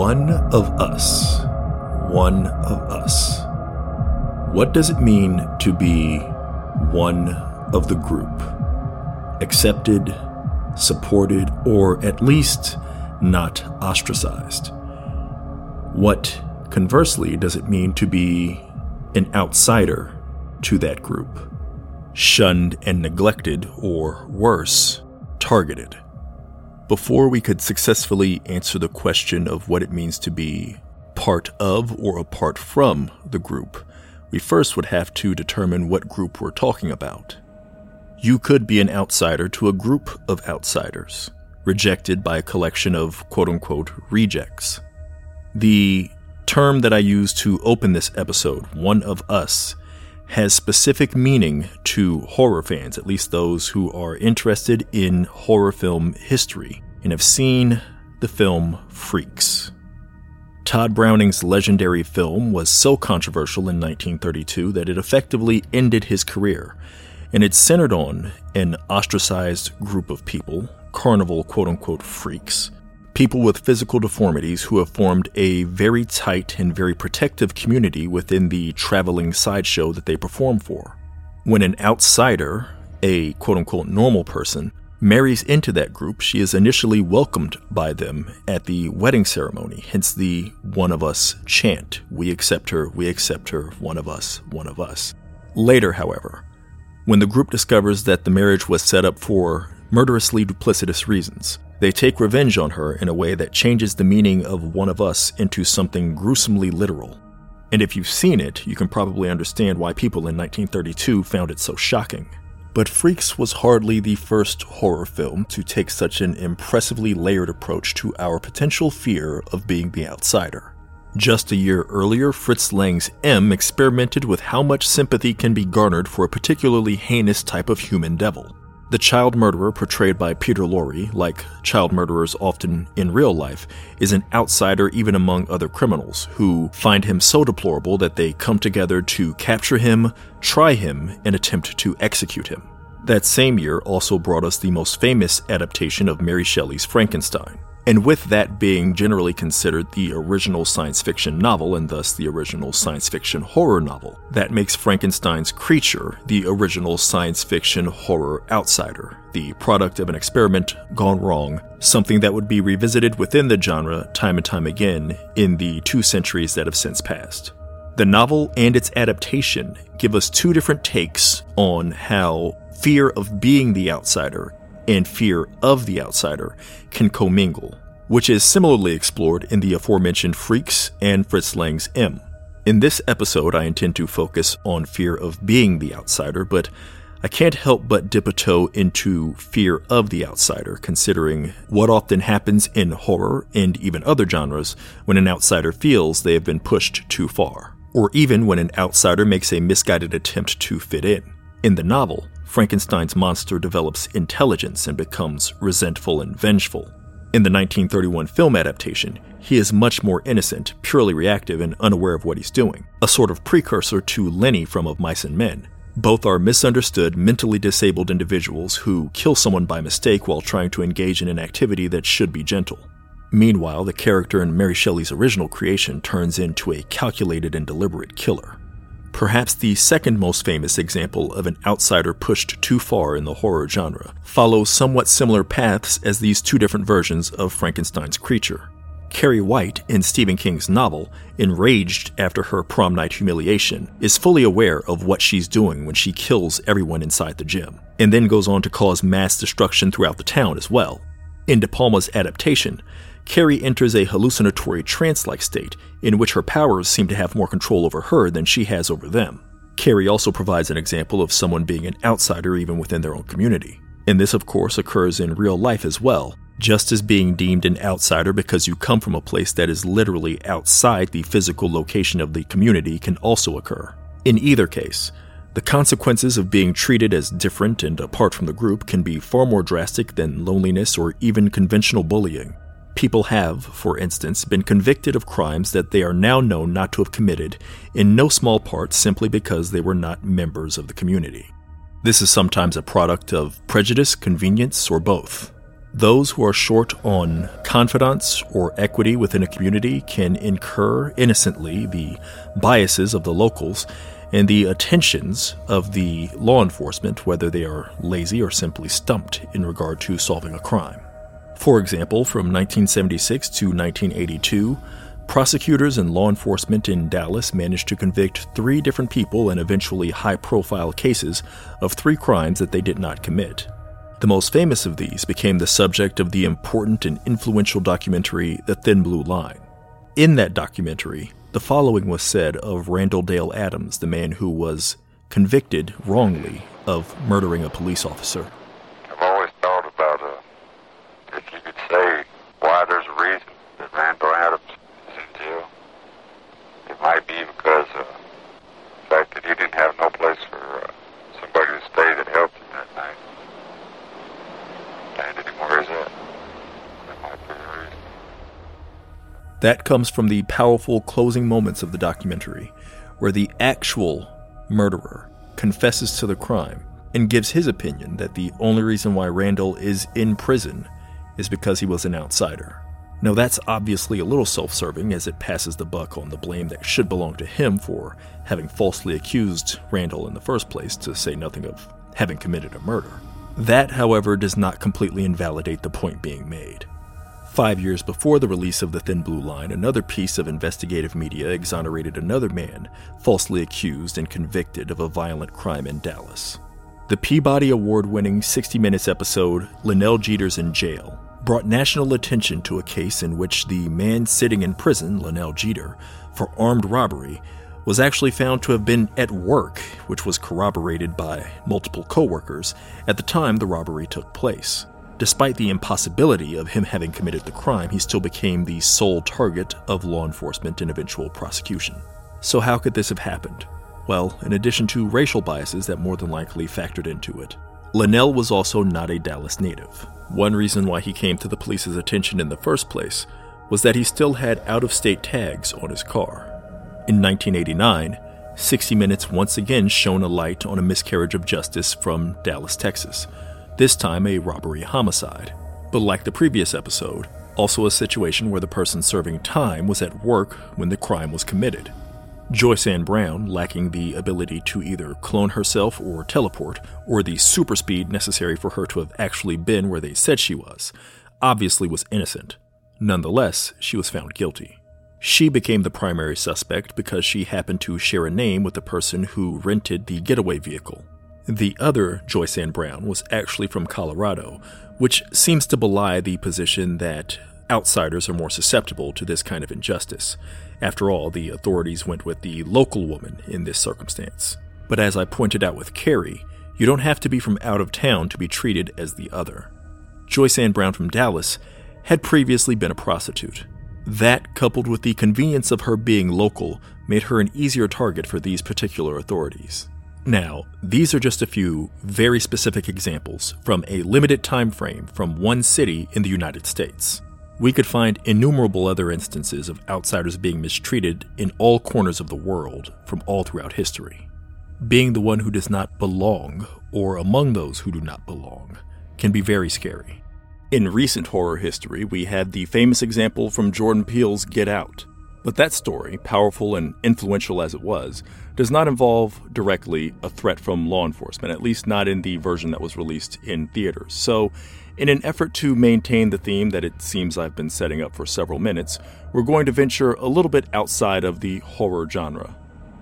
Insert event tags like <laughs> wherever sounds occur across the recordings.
One of us. One of us. What does it mean to be one of the group? Accepted, supported, or at least not ostracized? What, conversely, does it mean to be an outsider to that group? Shunned and neglected, or worse, targeted? Before we could successfully answer the question of what it means to be part of or apart from the group, we first would have to determine what group we're talking about. You could be an outsider to a group of outsiders, rejected by a collection of quote unquote rejects. The term that I use to open this episode, one of us, has specific meaning to horror fans, at least those who are interested in horror film history and have seen the film Freaks. Tod Browning's legendary film was so controversial in 1932 that it effectively ended his career, and it centered on an ostracized group of people, carnival quote unquote freaks, people with physical deformities who have formed a very tight and very protective community within the traveling sideshow that they perform for. When an outsider, a quote unquote normal person, marries into that group, she is initially welcomed by them at the wedding ceremony, hence the one of us chant. We accept her, we accept her, one of us, one of us. Later, however, when the group discovers that the marriage was set up for murderously duplicitous reasons, they take revenge on her in a way that changes the meaning of one of us into something gruesomely literal. And if you've seen it, you can probably understand why people in 1932 found it so shocking. But Freaks was hardly the first horror film to take such an impressively layered approach to our potential fear of being the outsider. Just a year earlier, Fritz Lang's M experimented with how much sympathy can be garnered for a particularly heinous type of human devil. The child murderer portrayed by Peter Lorre, like child murderers often in real life, is an outsider even among other criminals who find him so deplorable that they come together to capture him, try him, and attempt to execute him. That same year also brought us the most famous adaptation of Mary Shelley's Frankenstein and with that being generally considered the original science fiction novel and thus the original science fiction horror novel, that makes Frankenstein's creature the original science fiction horror outsider, the product of an experiment gone wrong, something that would be revisited within the genre time and time again in the two centuries that have since passed. The novel and its adaptation give us two different takes on how fear of being the outsider and fear of the outsider can commingle, which is similarly explored in the aforementioned Freaks and Fritz Lang's M. In this episode, I intend to focus on fear of being the outsider, but I can't help but dip a toe into fear of the outsider, considering what often happens in horror and even other genres when an outsider feels they have been pushed too far, or even when an outsider makes a misguided attempt to fit in. In the novel, Frankenstein's monster develops intelligence and becomes resentful and vengeful. In the 1931 film adaptation, he is much more innocent, purely reactive, and unaware of what he's doing, a sort of precursor to Lenny from Of Mice and Men. Both are misunderstood, mentally disabled individuals who kill someone by mistake while trying to engage in an activity that should be gentle. Meanwhile, the character in Mary Shelley's original creation turns into a calculated and deliberate killer. Perhaps the second most famous example of an outsider pushed too far in the horror genre follows somewhat similar paths as these two different versions of Frankenstein's creature. Carrie White, in Stephen King's novel, enraged after her prom night humiliation, is fully aware of what she's doing when she kills everyone inside the gym, and then goes on to cause mass destruction throughout the town as well. In De Palma's adaptation, Carrie enters a hallucinatory trance like state in which her powers seem to have more control over her than she has over them. Carrie also provides an example of someone being an outsider even within their own community. And this, of course, occurs in real life as well, just as being deemed an outsider because you come from a place that is literally outside the physical location of the community can also occur. In either case, the consequences of being treated as different and apart from the group can be far more drastic than loneliness or even conventional bullying. People have, for instance, been convicted of crimes that they are now known not to have committed, in no small part simply because they were not members of the community. This is sometimes a product of prejudice, convenience, or both. Those who are short on confidence or equity within a community can incur innocently the biases of the locals and the attentions of the law enforcement, whether they are lazy or simply stumped in regard to solving a crime. For example, from 1976 to 1982, prosecutors and law enforcement in Dallas managed to convict three different people in eventually high profile cases of three crimes that they did not commit. The most famous of these became the subject of the important and influential documentary The Thin Blue Line. In that documentary, the following was said of Randall Dale Adams, the man who was convicted wrongly of murdering a police officer. That comes from the powerful closing moments of the documentary, where the actual murderer confesses to the crime and gives his opinion that the only reason why Randall is in prison is because he was an outsider. Now, that's obviously a little self serving as it passes the buck on the blame that should belong to him for having falsely accused Randall in the first place, to say nothing of having committed a murder. That, however, does not completely invalidate the point being made. Five years before the release of The Thin Blue Line, another piece of investigative media exonerated another man falsely accused and convicted of a violent crime in Dallas. The Peabody Award winning 60 Minutes episode, Lenell Geter's in Jail, brought national attention to a case in which the man sitting in prison, Lenell Geter, for armed robbery, was actually found to have been at work, which was corroborated by multiple coworkers at the time the robbery took place. Despite the impossibility of him having committed the crime, he still became the sole target of law enforcement and eventual prosecution. So, how could this have happened? Well, in addition to racial biases that more than likely factored into it, Lenell was also not a Dallas native. One reason why he came to the police's attention in the first place was that he still had out of state tags on his car. In 1989, 60 Minutes once again shone a light on a miscarriage of justice from Dallas, Texas this time a robbery homicide. But like the previous episode, also a situation where the person serving time was at work when the crime was committed. Joyce Ann Brown, lacking the ability to either clone herself or teleport, or the super speed necessary for her to have actually been where they said she was, obviously was innocent. Nonetheless, she was found guilty. She became the primary suspect because she happened to share a name with the person who rented the getaway vehicle. The other Joyce Ann Brown was actually from Colorado, which seems to belie the position that outsiders are more susceptible to this kind of injustice. After all, the authorities went with the local woman in this circumstance. But as I pointed out with Carrie, you don't have to be from out of town to be treated as the other. Joyce Ann Brown from Dallas had previously been a prostitute. That, coupled with the convenience of her being local, made her an easier target for these particular authorities. Now, these are just a few very specific examples from a limited time frame from one city in the United States. We could find innumerable other instances of outsiders being mistreated in all corners of the world from all throughout history. Being the one who does not belong, or among those who do not belong, can be very scary. In recent horror history, we had the famous example from Jordan Peele's Get Out, but that story, powerful and influential as it was, does not involve directly a threat from law enforcement, at least not in the version that was released in theaters. So, in an effort to maintain the theme that it seems I've been setting up for several minutes, we're going to venture a little bit outside of the horror genre.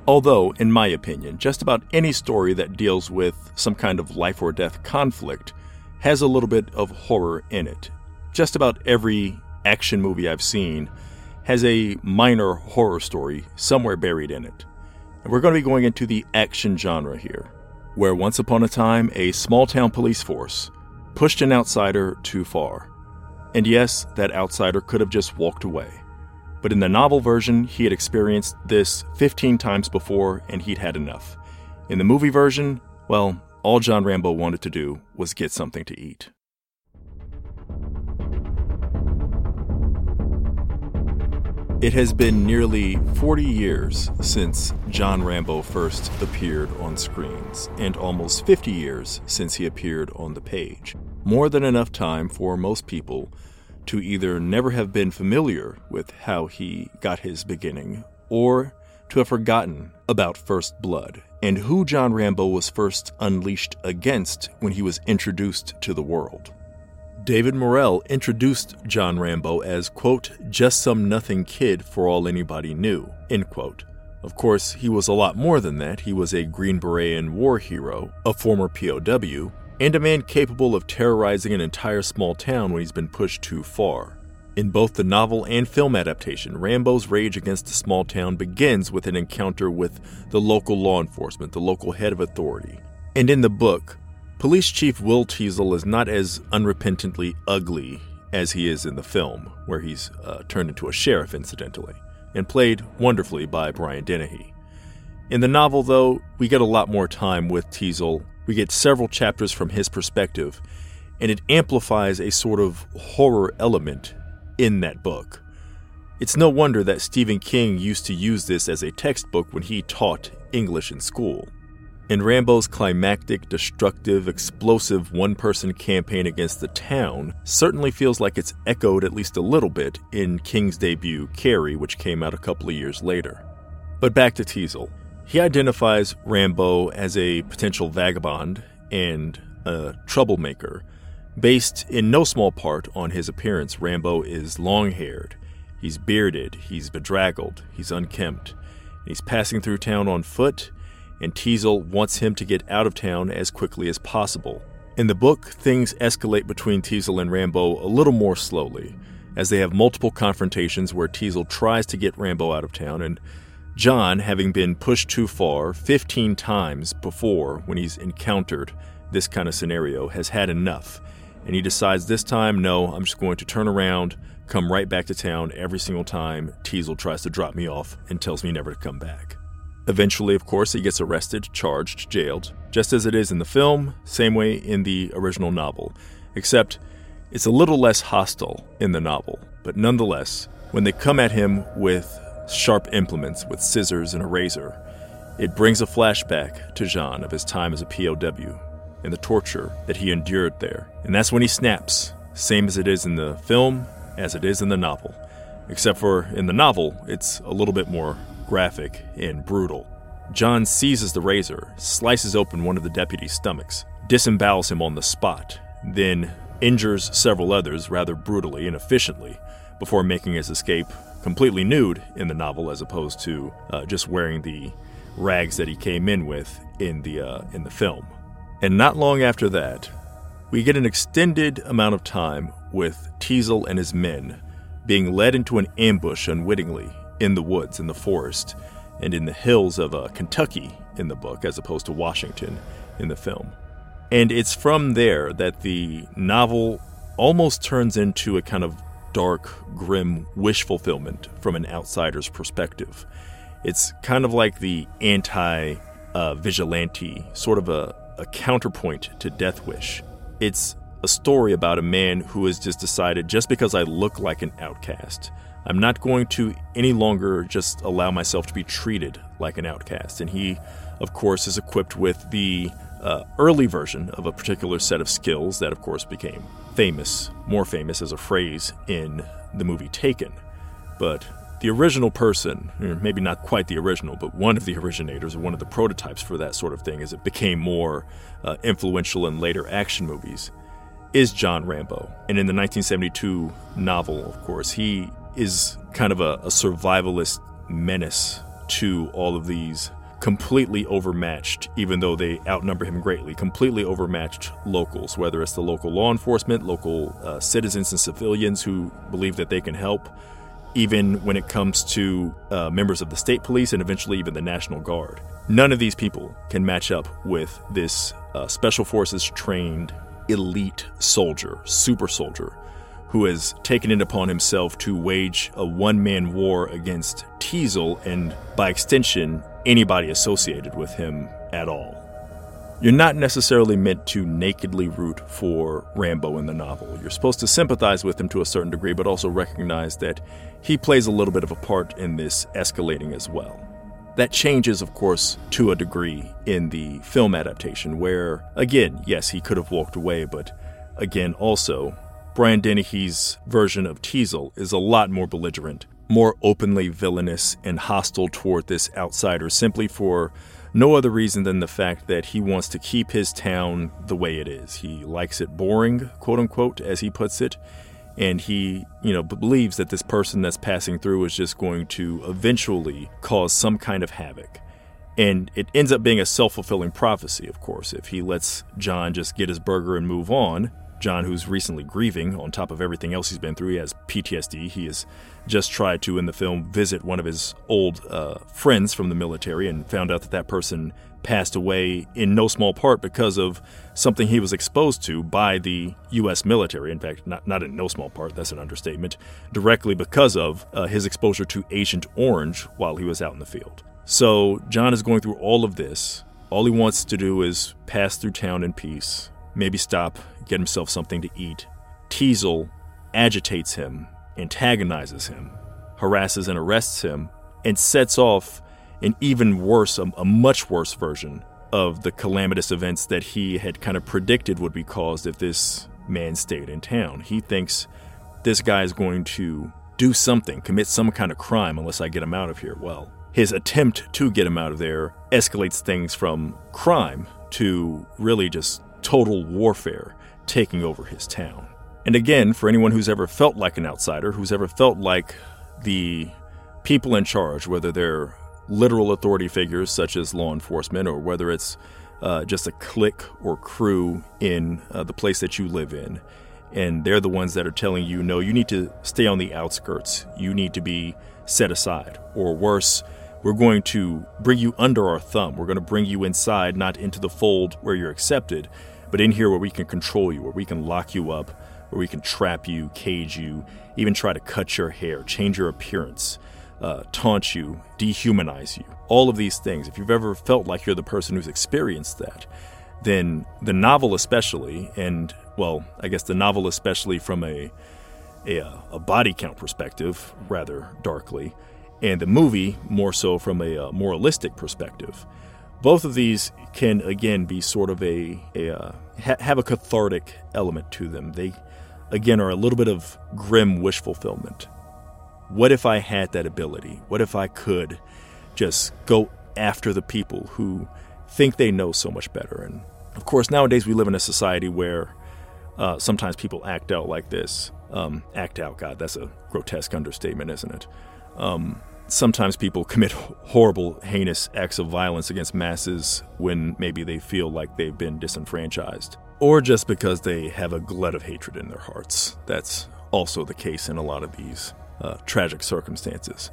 Although, in my opinion, just about any story that deals with some kind of life or death conflict has a little bit of horror in it. Just about every action movie I've seen has a minor horror story somewhere buried in it. And we're going to be going into the action genre here, where once upon a time a small town police force pushed an outsider too far. And yes, that outsider could have just walked away. But in the novel version, he had experienced this 15 times before and he'd had enough. In the movie version, well, all John Rambo wanted to do was get something to eat. It has been nearly 40 years since John Rambo first appeared on screens, and almost 50 years since he appeared on the page. More than enough time for most people to either never have been familiar with how he got his beginning, or to have forgotten about First Blood and who John Rambo was first unleashed against when he was introduced to the world. David Morrell introduced John Rambo as, quote, just some nothing kid for all anybody knew, end quote. Of course, he was a lot more than that. He was a Green Beret and war hero, a former POW, and a man capable of terrorizing an entire small town when he's been pushed too far. In both the novel and film adaptation, Rambo's rage against the small town begins with an encounter with the local law enforcement, the local head of authority. And in the book, Police Chief Will Teasle is not as unrepentantly ugly as he is in the film, where he's uh, turned into a sheriff, incidentally, and played wonderfully by Brian Dennehy. In the novel, though, we get a lot more time with Teasle. We get several chapters from his perspective, and it amplifies a sort of horror element in that book. It's no wonder that Stephen King used to use this as a textbook when he taught English in school. In Rambo's climactic, destructive, explosive one person campaign against the town certainly feels like it's echoed at least a little bit in King's debut, Carrie, which came out a couple of years later. But back to Teasle. He identifies Rambo as a potential vagabond and a troublemaker, based in no small part on his appearance. Rambo is long haired, he's bearded, he's bedraggled, he's unkempt, he's passing through town on foot and Teasle wants him to get out of town as quickly as possible. In the book, things escalate between Teasle and Rambo a little more slowly, as they have multiple confrontations where Teasle tries to get Rambo out of town, and John, having been pushed too far 15 times before when he's encountered this kind of scenario, has had enough. And he decides this time, no, I'm just going to turn around, come right back to town every single time Teasle tries to drop me off and tells me never to come back. Eventually, of course, he gets arrested, charged, jailed, just as it is in the film, same way in the original novel, except it's a little less hostile in the novel. But nonetheless, when they come at him with sharp implements, with scissors and a razor, it brings a flashback to Jean of his time as a POW and the torture that he endured there. And that's when he snaps, same as it is in the film as it is in the novel. Except for in the novel, it's a little bit more graphic, and brutal. John seizes the razor, slices open one of the deputy's stomachs, disembowels him on the spot, then injures several others rather brutally and efficiently before making his escape completely nude in the novel as opposed to uh, just wearing the rags that he came in with in the uh, in the film. And not long after that, we get an extended amount of time with Teasle and his men being led into an ambush unwittingly in the woods, in the forest, and in the hills of uh, Kentucky in the book, as opposed to Washington in the film. And it's from there that the novel almost turns into a kind of dark, grim wish fulfillment from an outsider's perspective. It's kind of like the anti uh, vigilante, sort of a, a counterpoint to Death Wish. It's a story about a man who has just decided just because I look like an outcast, I'm not going to any longer just allow myself to be treated like an outcast. And he, of course, is equipped with the uh, early version of a particular set of skills that, of course, became famous, more famous as a phrase in the movie Taken. But the original person, maybe not quite the original, but one of the originators or one of the prototypes for that sort of thing as it became more uh, influential in later action movies, is John Rambo. And in the 1972 novel, of course, he is kind of a, a survivalist menace to all of these completely overmatched, even though they outnumber him greatly, completely overmatched locals, whether it's the local law enforcement, local uh, citizens and civilians who believe that they can help, even when it comes to uh, members of the state police and eventually even the National Guard. None of these people can match up with this uh, Special Forces trained elite soldier, super soldier, who has taken it upon himself to wage a one man war against Teasle and, by extension, anybody associated with him at all. You're not necessarily meant to nakedly root for Rambo in the novel. You're supposed to sympathize with him to a certain degree, but also recognize that he plays a little bit of a part in this escalating as well. That changes, of course, to a degree in the film adaptation, where, again, yes, he could have walked away, but again, also, Brian Dennehy's version of Teasle is a lot more belligerent, more openly villainous and hostile toward this outsider simply for no other reason than the fact that he wants to keep his town the way it is. He likes it boring, quote unquote, as he puts it, and he, you know, believes that this person that's passing through is just going to eventually cause some kind of havoc. And it ends up being a self fulfilling prophecy, of course. If he lets John just get his burger and move on, John, who's recently grieving on top of everything else he's been through, he has PTSD. He has just tried to, in the film, visit one of his old uh, friends from the military and found out that that person passed away in no small part because of something he was exposed to by the U.S. military. In fact, not, not in no small part, that's an understatement, directly because of uh, his exposure to Agent Orange while he was out in the field. So John is going through all of this. All he wants to do is pass through town in peace, maybe stop, get himself something to eat. Teasle agitates him, antagonizes him, harasses and arrests him, and sets off an even worse, a, a, much worse version of the calamitous events that he had kind of predicted would be caused if this man stayed in town. He thinks this guy is going to do something, commit some kind of crime unless I get him out of here. Well, his attempt to get him out of there escalates things from crime to really just total warfare taking over his town. And again, for anyone who's ever felt like an outsider, who's ever felt like the people in charge, whether they're literal authority figures such as law enforcement or whether it's uh, just a clique or crew in uh, the place that you live in, and they're the ones that are telling you, no, you need to stay on the outskirts, you need to be set aside, or worse, we're going to bring you under our thumb. We're going to bring you inside, not into the fold where you're accepted, but in here where we can control you, where we can lock you up, where we can trap you, cage you, even try to cut your hair, change your appearance, uh, taunt you, dehumanize you. All of these things. If you've ever felt like you're the person who's experienced that, then the novel, especially, and well, I guess the novel, especially from a a, a body count perspective, rather darkly, and the movie more so from a, uh, moralistic perspective. Both of these can again be sort of a, a uh, ha- have a cathartic element to them. They again are a little bit of grim wish fulfillment. What if I had that ability? What if I could just go after the people who think they know so much better? And of course, nowadays we live in a society where uh, sometimes people act out like this. Um, act out, God, that's a grotesque understatement, isn't it? Um, sometimes people commit horrible, heinous acts of violence against masses when maybe they feel like they've been disenfranchised, or just because they have a glut of hatred in their hearts. That's also the case in a lot of these uh, tragic circumstances.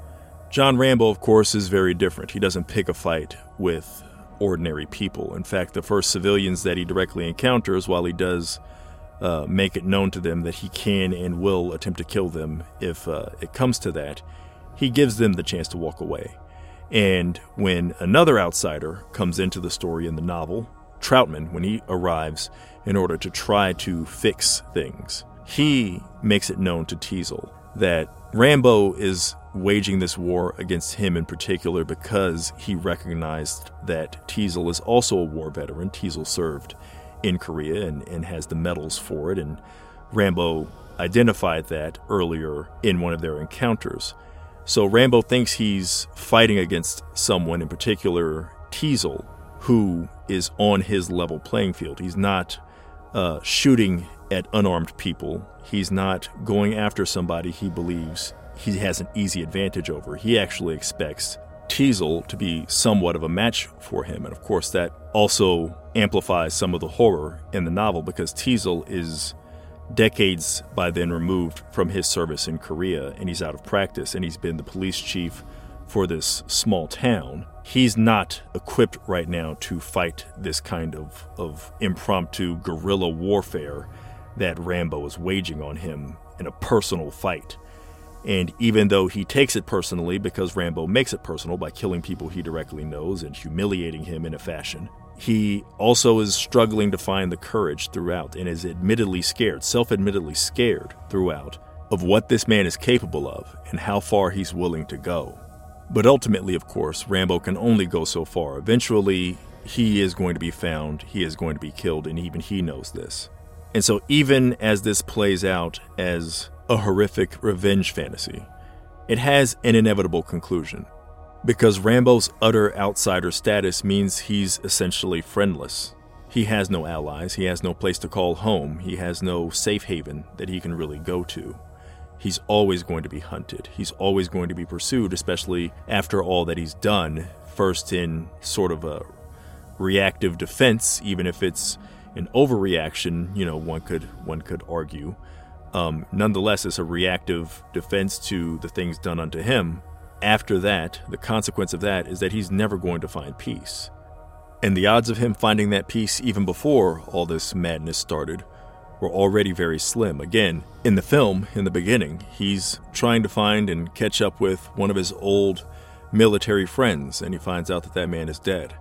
John Rambo, of course, is very different. He doesn't pick a fight with ordinary people. In fact, the first civilians that he directly encounters, while he does uh, make it known to them that he can and will attempt to kill them if uh, it comes to that, he gives them the chance to walk away. And when another outsider comes into the story in the novel, Trautman, when he arrives in order to try to fix things, he makes it known to Teasle that Rambo is waging this war against him in particular because he recognized that Teasle is also a war veteran. Teasle served in Korea and, and has the medals for it, and Rambo identified that earlier in one of their encounters. So Rambo thinks he's fighting against someone, in particular Teasle, who is on his level playing field. He's not uh, shooting at unarmed people. He's not going after somebody he believes he has an easy advantage over. He actually expects Teasle to be somewhat of a match for him. And of course, that also amplifies some of the horror in the novel because Teasle is decades by then removed from his service in Korea and he's out of practice and he's been the police chief for this small town. He's not equipped right now to fight this kind of, of impromptu guerrilla warfare that Rambo is waging on him in a personal fight. And even though he takes it personally because Rambo makes it personal by killing people he directly knows and humiliating him in a fashion, he also is struggling to find the courage throughout and is admittedly scared, self admittedly scared throughout, of what this man is capable of and how far he's willing to go. But ultimately, of course, Rambo can only go so far. Eventually, he is going to be found, he is going to be killed, and even he knows this. And so, even as this plays out as a horrific revenge fantasy, it has an inevitable conclusion because Rambo's utter outsider status means he's essentially friendless. He has no allies, he has no place to call home, he has no safe haven that he can really go to. He's always going to be hunted, he's always going to be pursued, especially after all that he's done, first in sort of a reactive defense, even if it's an overreaction, you know, one could one could argue. Um, nonetheless, it's a reactive defense to the things done unto him after that, the consequence of that is that he's never going to find peace. And the odds of him finding that peace even before all this madness started were already very slim. Again, in the film, in the beginning, he's trying to find and catch up with one of his old military friends, and he finds out that that man is dead.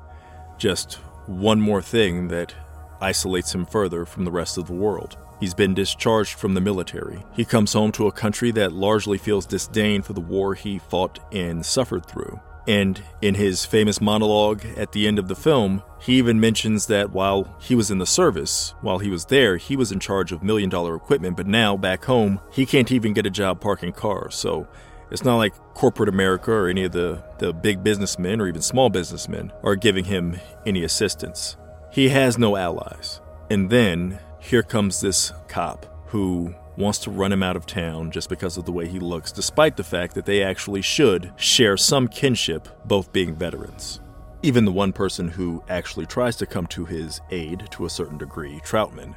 Just one more thing that isolates him further from the rest of the world. He's been discharged from the military. He comes home to a country that largely feels disdain for the war he fought and suffered through. And in his famous monologue at the end of the film, he even mentions that while he was in the service, while he was there, he was in charge of million dollar equipment, but now back home, he can't even get a job parking cars. So it's not like corporate America or any of the, the big businessmen or even small businessmen are giving him any assistance. He has no allies. And then here comes this cop who wants to run him out of town just because of the way he looks, despite the fact that they actually should share some kinship, both being veterans. Even the one person who actually tries to come to his aid to a certain degree, Trautman,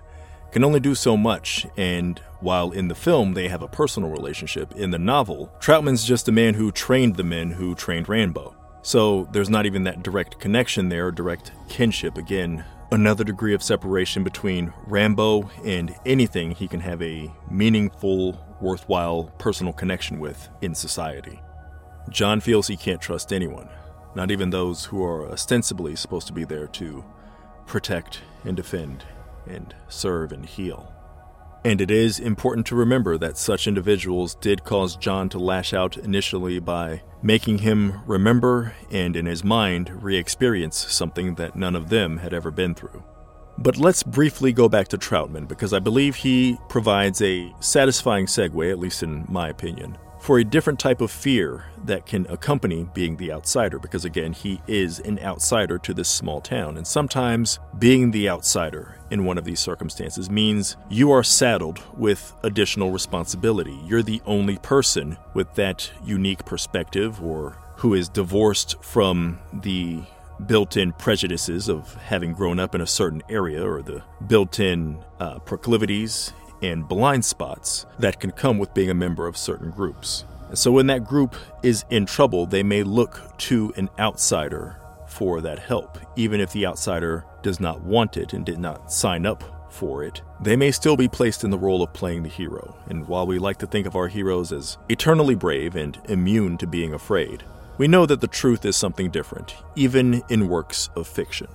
can only do so much, and while in the film they have a personal relationship, in the novel, Trautman's just a man who trained the men who trained Rambo. So there's not even that direct connection there, direct kinship. Again, another degree of separation between Rambo and anything he can have a meaningful, worthwhile personal connection with in society. John feels he can't trust anyone, not even those who are ostensibly supposed to be there to protect and defend and serve and heal. And it is important to remember that such individuals did cause John to lash out initially by making him remember and in his mind re experience something that none of them had ever been through. But let's briefly go back to Trautman because I believe he provides a satisfying segue, at least in my opinion, for a different type of fear that can accompany being the outsider, because again, he is an outsider to this small town. And sometimes being the outsider in one of these circumstances means you are saddled with additional responsibility. You're the only person with that unique perspective or who is divorced from the built in prejudices of having grown up in a certain area or the built in uh, proclivities and blind spots that can come with being a member of certain groups. So, when that group is in trouble, they may look to an outsider for that help, even if the outsider does not want it and did not sign up for it. They may still be placed in the role of playing the hero, and while we like to think of our heroes as eternally brave and immune to being afraid, we know that the truth is something different, even in works of fiction.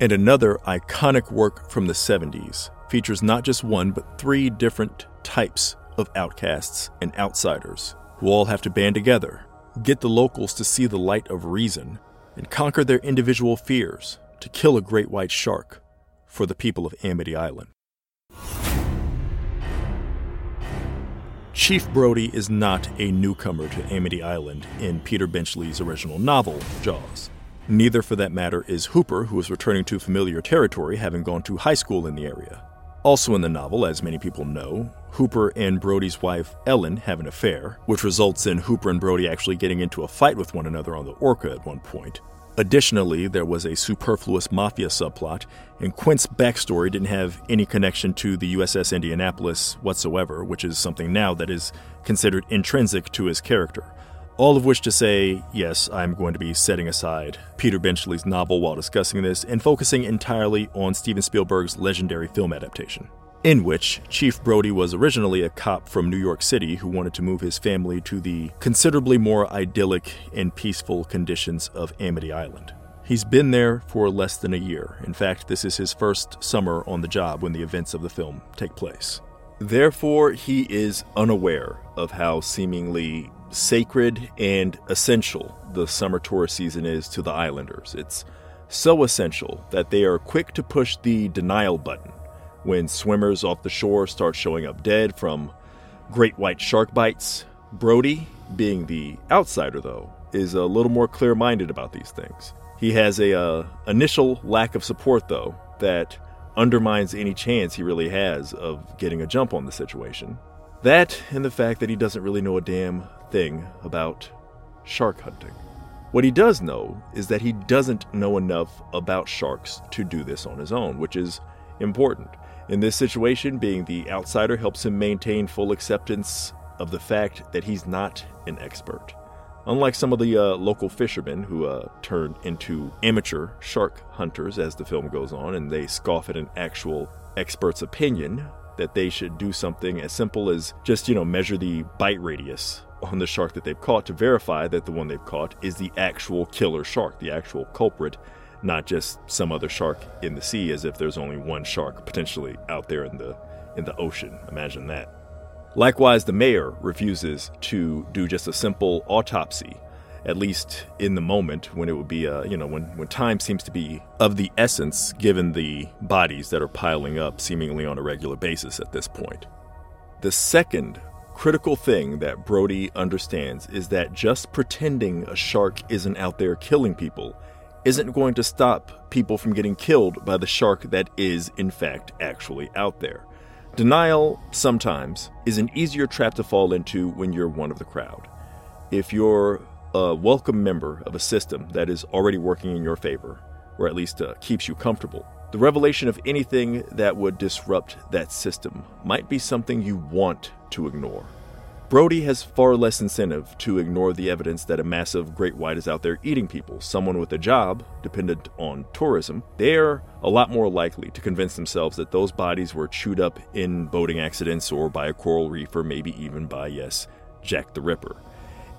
And another iconic work from the 70s features not just one, but three different types of outcasts and outsiders who all have to band together, get the locals to see the light of reason, and conquer their individual fears to kill a great white shark for the people of Amity Island. Chief Brody is not a newcomer to Amity Island in Peter Benchley's original novel, Jaws. Neither, for that matter, is Hooper, who is returning to familiar territory having gone to high school in the area. Also in the novel, as many people know, Hooper and Brody's wife, Ellen, have an affair, which results in Hooper and Brody actually getting into a fight with one another on the Orca at one point. Additionally, there was a superfluous mafia subplot, and Quint's backstory didn't have any connection to the USS Indianapolis whatsoever, which is something now that is considered intrinsic to his character. All of which to say, yes, I'm going to be setting aside Peter Benchley's novel while discussing this and focusing entirely on Steven Spielberg's legendary film adaptation in which Chief Brody was originally a cop from New York City who wanted to move his family to the considerably more idyllic and peaceful conditions of Amity Island. He's been there for less than a year. In fact, this is his first summer on the job when the events of the film take place. Therefore, he is unaware of how seemingly sacred and essential the summer tourist season is to the islanders. It's so essential that they are quick to push the denial button when swimmers off the shore start showing up dead from great white shark bites. Brody, being the outsider though, is a little more clear minded about these things. He has a uh, initial lack of support though that undermines any chance he really has of getting a jump on the situation. That and the fact that he doesn't really know a damn thing about shark hunting. What he does know is that he doesn't know enough about sharks to do this on his own, which is important. In this situation, being the outsider helps him maintain full acceptance of the fact that he's not an expert. Unlike some of the uh, local fishermen who uh, turn into amateur shark hunters as the film goes on and they scoff at an actual expert's opinion that they should do something as simple as just, you know, measure the bite radius on the shark that they've caught to verify that the one they've caught is the actual killer shark, the actual culprit, not just some other shark in the sea as if there's only one shark potentially out there in the in the ocean. Imagine that. Likewise, the mayor refuses to do just a simple autopsy, at least in the moment when it would be, uh, you know, when, when time seems to be of the essence given the bodies that are piling up seemingly on a regular basis at this point. The second critical thing that Brody understands is that just pretending a shark isn't out there killing people isn't going to stop people from getting killed by the shark that is, in fact, actually out there. Denial, sometimes, is an easier trap to fall into when you're one of the crowd. If you're a welcome member of a system that is already working in your favor, or at least uh, keeps you comfortable, the revelation of anything that would disrupt that system might be something you want to ignore. Brody has far less incentive to ignore the evidence that a massive great white is out there eating people. Someone with a job, dependent on tourism, they're a lot more likely to convince themselves that those bodies were chewed up in boating accidents or by a coral reef or maybe even by, yes, Jack the Ripper.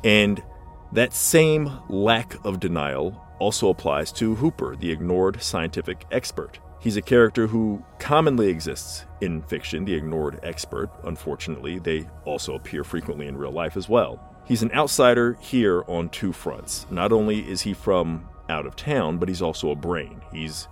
And that same lack of denial also applies to Hooper, the ignored scientific expert. He's a character who commonly exists in fiction, the ignored expert. Unfortunately, they also appear frequently in real life as well. He's an outsider here on two fronts. Not only is he from out of town, but he's also a brain. He's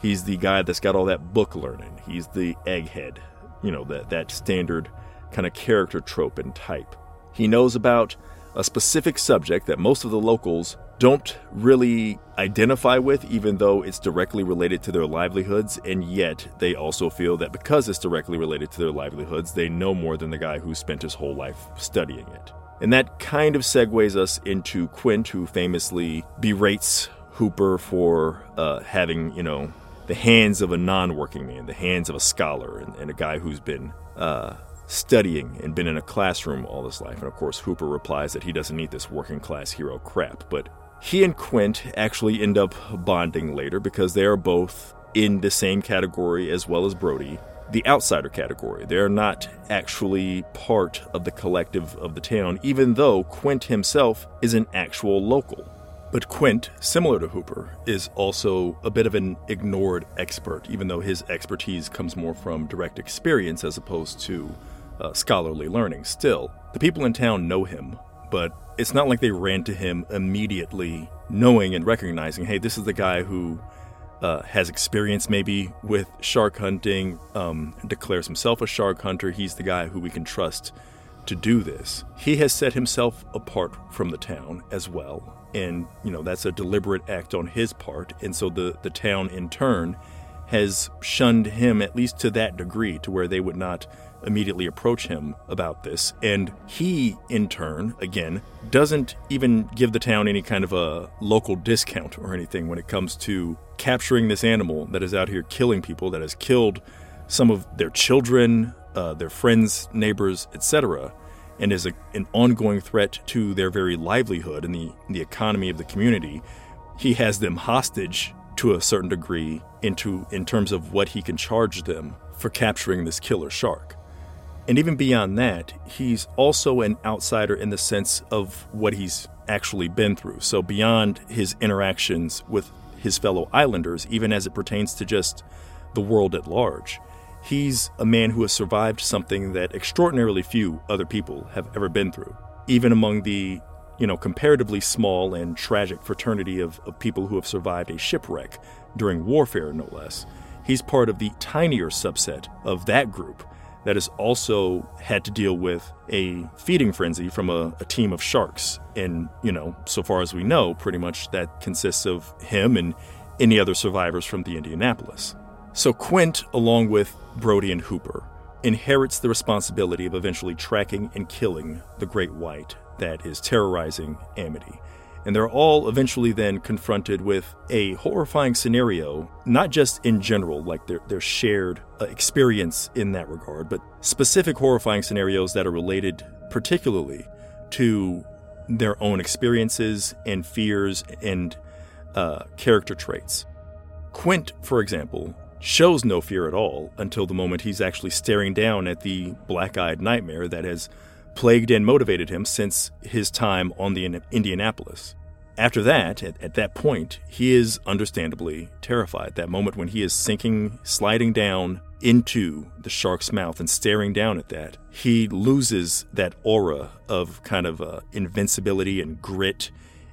he's the guy that's got all that book learning. He's the egghead, you know, that that standard kind of character trope and type. He knows about a specific subject that most of the locals don't really identify with, even though it's directly related to their livelihoods, and yet they also feel that because it's directly related to their livelihoods, they know more than the guy who spent his whole life studying it. And that kind of segues us into Quint, who famously berates Hooper for uh, having, you know, the hands of a non working man, the hands of a scholar, and, and a guy who's been uh, studying and been in a classroom all his life. And of course, Hooper replies that he doesn't need this working class hero crap, but he and Quint actually end up bonding later because they are both in the same category as well as Brody, the outsider category. They're not actually part of the collective of the town, even though Quint himself is an actual local. But Quint, similar to Hooper, is also a bit of an ignored expert, even though his expertise comes more from direct experience as opposed to uh, scholarly learning. Still, the people in town know him, but it's not like they ran to him immediately, knowing and recognizing, hey, this is the guy who uh, has experience maybe with shark hunting, um, declares himself a shark hunter. He's the guy who we can trust to do this. He has set himself apart from the town as well. And, you know, that's a deliberate act on his part. And so the, the town in turn has shunned him at least to that degree to where they would not immediately approach him about this. And he, in turn, again, doesn't even give the town any kind of a local discount or anything when it comes to capturing this animal that is out here killing people, that has killed some of their children, uh, their friends, neighbors, etc., and is a, an ongoing threat to their very livelihood and the, the economy of the community. He has them hostage to a certain degree into in terms of what he can charge them for capturing this killer shark. And even beyond that, he's also an outsider in the sense of what he's actually been through. So, beyond his interactions with his fellow islanders, even as it pertains to just the world at large, he's a man who has survived something that extraordinarily few other people have ever been through. Even among the, you know, comparatively small and tragic fraternity of, of people who have survived a shipwreck during warfare, no less, he's part of the tinier subset of that group that has also had to deal with a feeding frenzy from a, a, team of sharks. And, you know, so far as we know, pretty much that consists of him and any other survivors from the Indianapolis. So Quint, along with Brody and Hooper, inherits the responsibility of eventually tracking and killing the great white that is terrorizing Amity and they're all eventually then confronted with a horrifying scenario, not just in general, like their, their shared uh, experience in that regard, but specific horrifying scenarios that are related particularly to their own experiences and fears and uh, character traits. Quint, for example, shows no fear at all until the moment he's actually staring down at the black eyed nightmare that has plagued and motivated him since his time on the Indianapolis. After that, at, at, that point, he is understandably terrified. That moment when he is sinking, sliding down into the shark's mouth and staring down at that, he loses that aura of kind of uh, invincibility and grit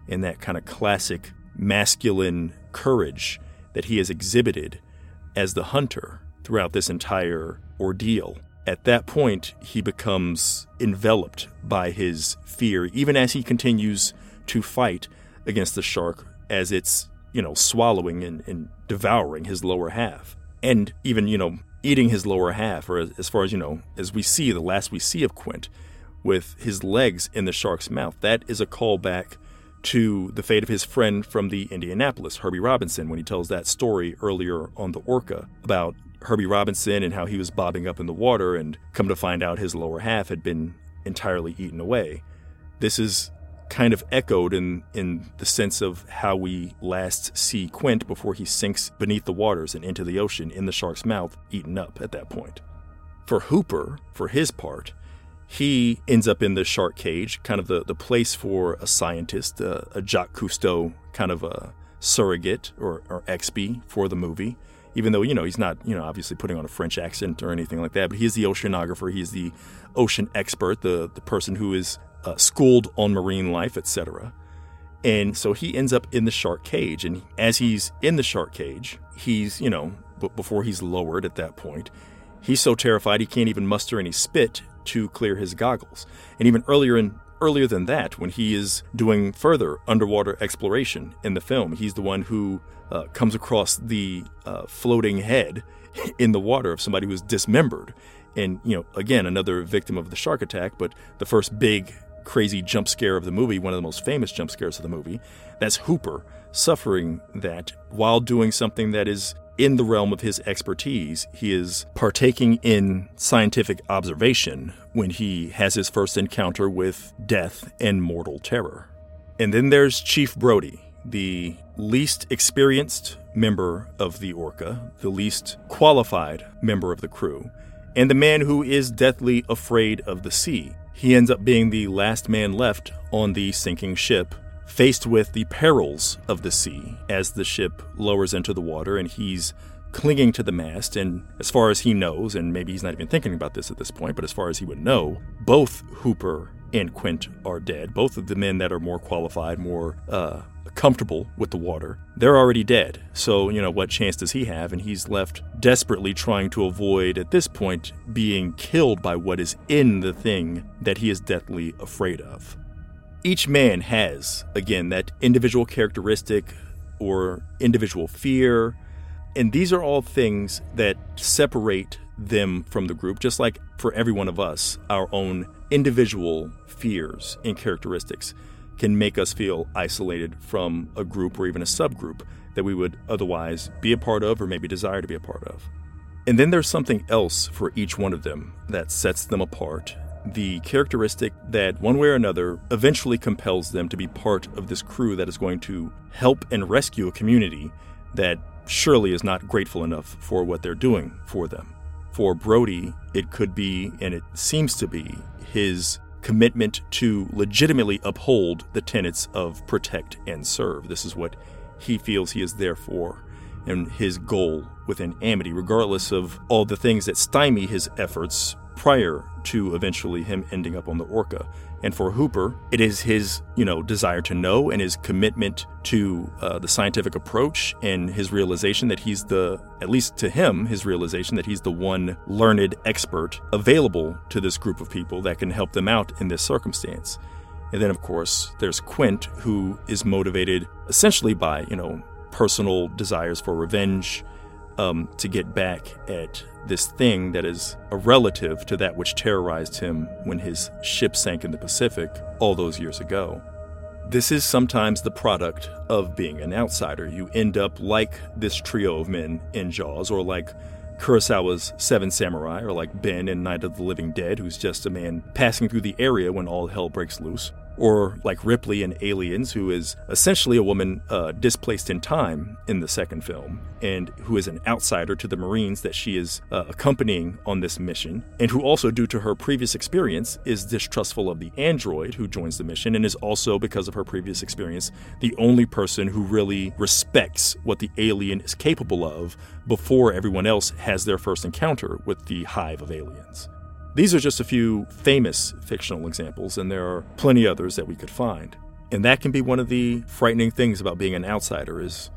and that kind of classic masculine courage that he has exhibited as the hunter throughout this entire ordeal. At that point, he becomes enveloped by his fear, even as he continues to fight against the shark as it's, you know, swallowing and, and devouring his lower half. And even, you know, eating his lower half, or as far as, you know, as we see, the last we see of Quint, with his legs in the shark's mouth. That is a callback to the fate of his friend from the Indianapolis, Herbie Robinson, when he tells that story earlier on the Orca about Herbie Robinson and how he was bobbing up in the water and come to find out his lower half had been entirely eaten away. This is kind of echoed in, in the sense of how we last see Quint before he sinks beneath the waters and into the ocean in the shark's mouth, eaten up at that point. For Hooper, for his part, he ends up in the shark cage, kind of the, the place for a scientist, uh, a Jacques Cousteau kind of a surrogate or, or XB for the movie. Even though, you know, he's not, you know, obviously putting on a French accent or anything like that, but he is the oceanographer, he is the ocean expert, the, the person who is uh, schooled on marine life, etc. And so he ends up in the shark cage. And as he's in the shark cage, he's, you know, but before he's lowered at that point, he's so terrified he can't even muster any spit to clear his goggles. And even earlier in earlier than that, when he is doing further underwater exploration in the film, he's the one who uh, comes across the uh, floating head <laughs> in the water of somebody who is dismembered. And, you know, again, another victim of the shark attack, but the first big crazy jump scare of the movie, one of the most famous jump scares of the movie. That's Hooper suffering that while doing something that is in the realm of his expertise. He is partaking in scientific observation when he has his first encounter with death and mortal terror. And then there's Chief Brody, the least experienced member of the Orca, the least qualified member of the crew, and the man who is deathly afraid of the sea. He ends up being the last man left on the sinking ship, faced with the perils of the sea as the ship lowers into the water and he's clinging to the mast. And as far as he knows, and maybe he's not even thinking about this at this point, but as far as he would know, both Hooper and Quint are dead. Both of the men that are more qualified, more uh, comfortable with the water, they're already dead. So, you know, what chance does he have? And he's left desperately trying to avoid, at this point, being killed by what is in the thing that he is deathly afraid of. Each man has, again, that individual characteristic or individual fear, And these are all things that separate them from the group, just like for every one of us, our own individual fears and characteristics can make us feel isolated from a group or even a subgroup that we would otherwise be a part of or maybe desire to be a part of. And then there's something else for each one of them that sets them apart. The characteristic that, one way or another, eventually compels them to be part of this crew that is going to help and rescue a community that surely is not grateful enough for what they're doing for them. For Brody, it could be, and it seems to be, his commitment to legitimately uphold the tenets of protect and serve. This is what he feels he is there for and his goal within Amity, regardless of all the things that stymie his efforts prior to eventually him ending up on the Orca. And for Hooper, it is his, you know, desire to know and his commitment to uh, the scientific approach and his realization that he's the, at least to him, his realization that he's the one learned expert available to this group of people that can help them out in this circumstance. And then, of course, there's Quint, who is motivated essentially by, you know, personal desires for revenge, um, to get back at this thing that is a relative to that which terrorized him when his ship sank in the Pacific all those years ago. This is sometimes the product of being an outsider. You end up like this trio of men in Jaws, or like Kurosawa's Seven Samurai, or like Ben in Night of the Living Dead, who's just a man passing through the area when all hell breaks loose or like Ripley in Aliens, who is essentially a woman uh, displaced in time in the second film, and who is an outsider to the Marines that she is uh, accompanying on this mission, and who also, due to her previous experience, is distrustful of the android who joins the mission, and is also, because of her previous experience, the only person who really respects what the alien is capable of before everyone else has their first encounter with the hive of aliens. These are just a few famous fictional examples, and there are plenty others that we could find. And that can be one of the frightening things about being an outsider is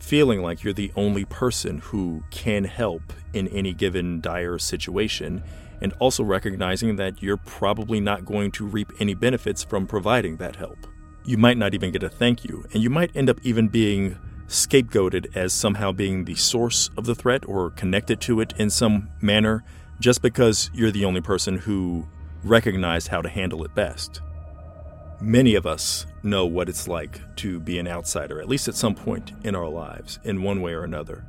feeling like you're the only person who can help in any given dire situation and also recognizing that you're probably not going to reap any benefits from providing that help. You might not even get a thank you, and you might end up even being scapegoated as somehow being the source of the threat or connected to it in some manner just because you're the only person who recognized how to handle it best. Many of us know what it's like to be an outsider, at least at some point in our lives, in one way or another.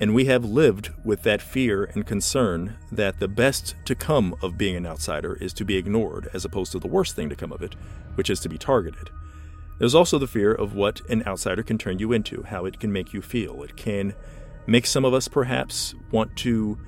And we have lived with that fear and concern that the best to come of being an outsider is to be ignored, as opposed to the worst thing to come of it, which is to be targeted. There's also the fear of what an outsider can turn you into, how it can make you feel. It can make some of us perhaps want to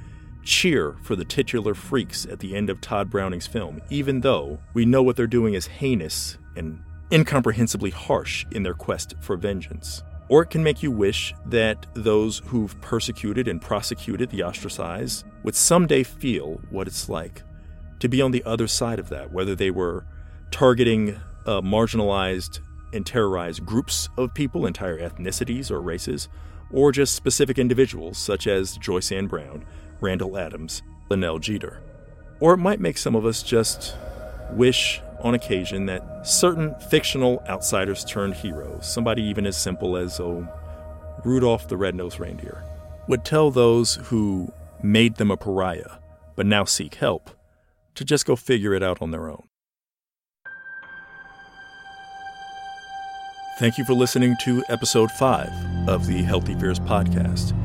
cheer for the titular freaks at the end of Tod Browning's film, even though we know what they're doing is heinous and incomprehensibly harsh in their quest for vengeance. Or it can make you wish that those who've persecuted and prosecuted the ostracized would someday feel what it's like to be on the other side of that, whether they were targeting uh, marginalized and terrorized groups of people, entire ethnicities or races, or just specific individuals such as Joyce Ann Brown, Randall Adams, Lenell Geter. Or it might make some of us just wish on occasion that certain fictional outsiders turned heroes, somebody even as simple as, oh, Rudolph the Red-Nosed Reindeer, would tell those who made them a pariah, but now seek help, to just go figure it out on their own. Thank you for listening to episode 5 of the Healthy Fears podcast.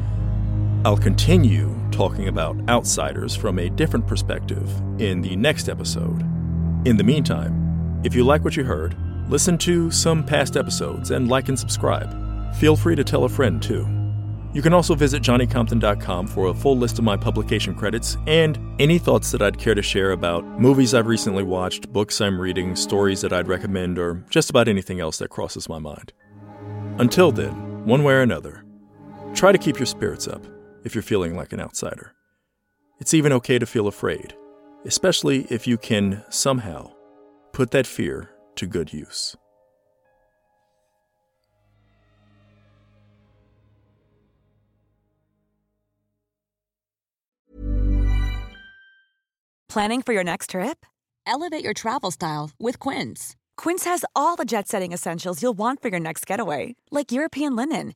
I'll continue talking about outsiders from a different perspective in the next episode. In the meantime, if you like what you heard, listen to some past episodes and like and subscribe. Feel free to tell a friend too. You can also visit johnnycompton.com for a full list of my publication credits and any thoughts that I'd care to share about movies I've recently watched, books I'm reading, stories that I'd recommend, or just about anything else that crosses my mind. Until then, one way or another, try to keep your spirits up if you're feeling like an outsider. It's even okay to feel afraid, especially if you can somehow put that fear to good use. Planning for your next trip? Elevate your travel style with Quince. Quince has all the jet setting essentials you'll want for your next getaway, like European linen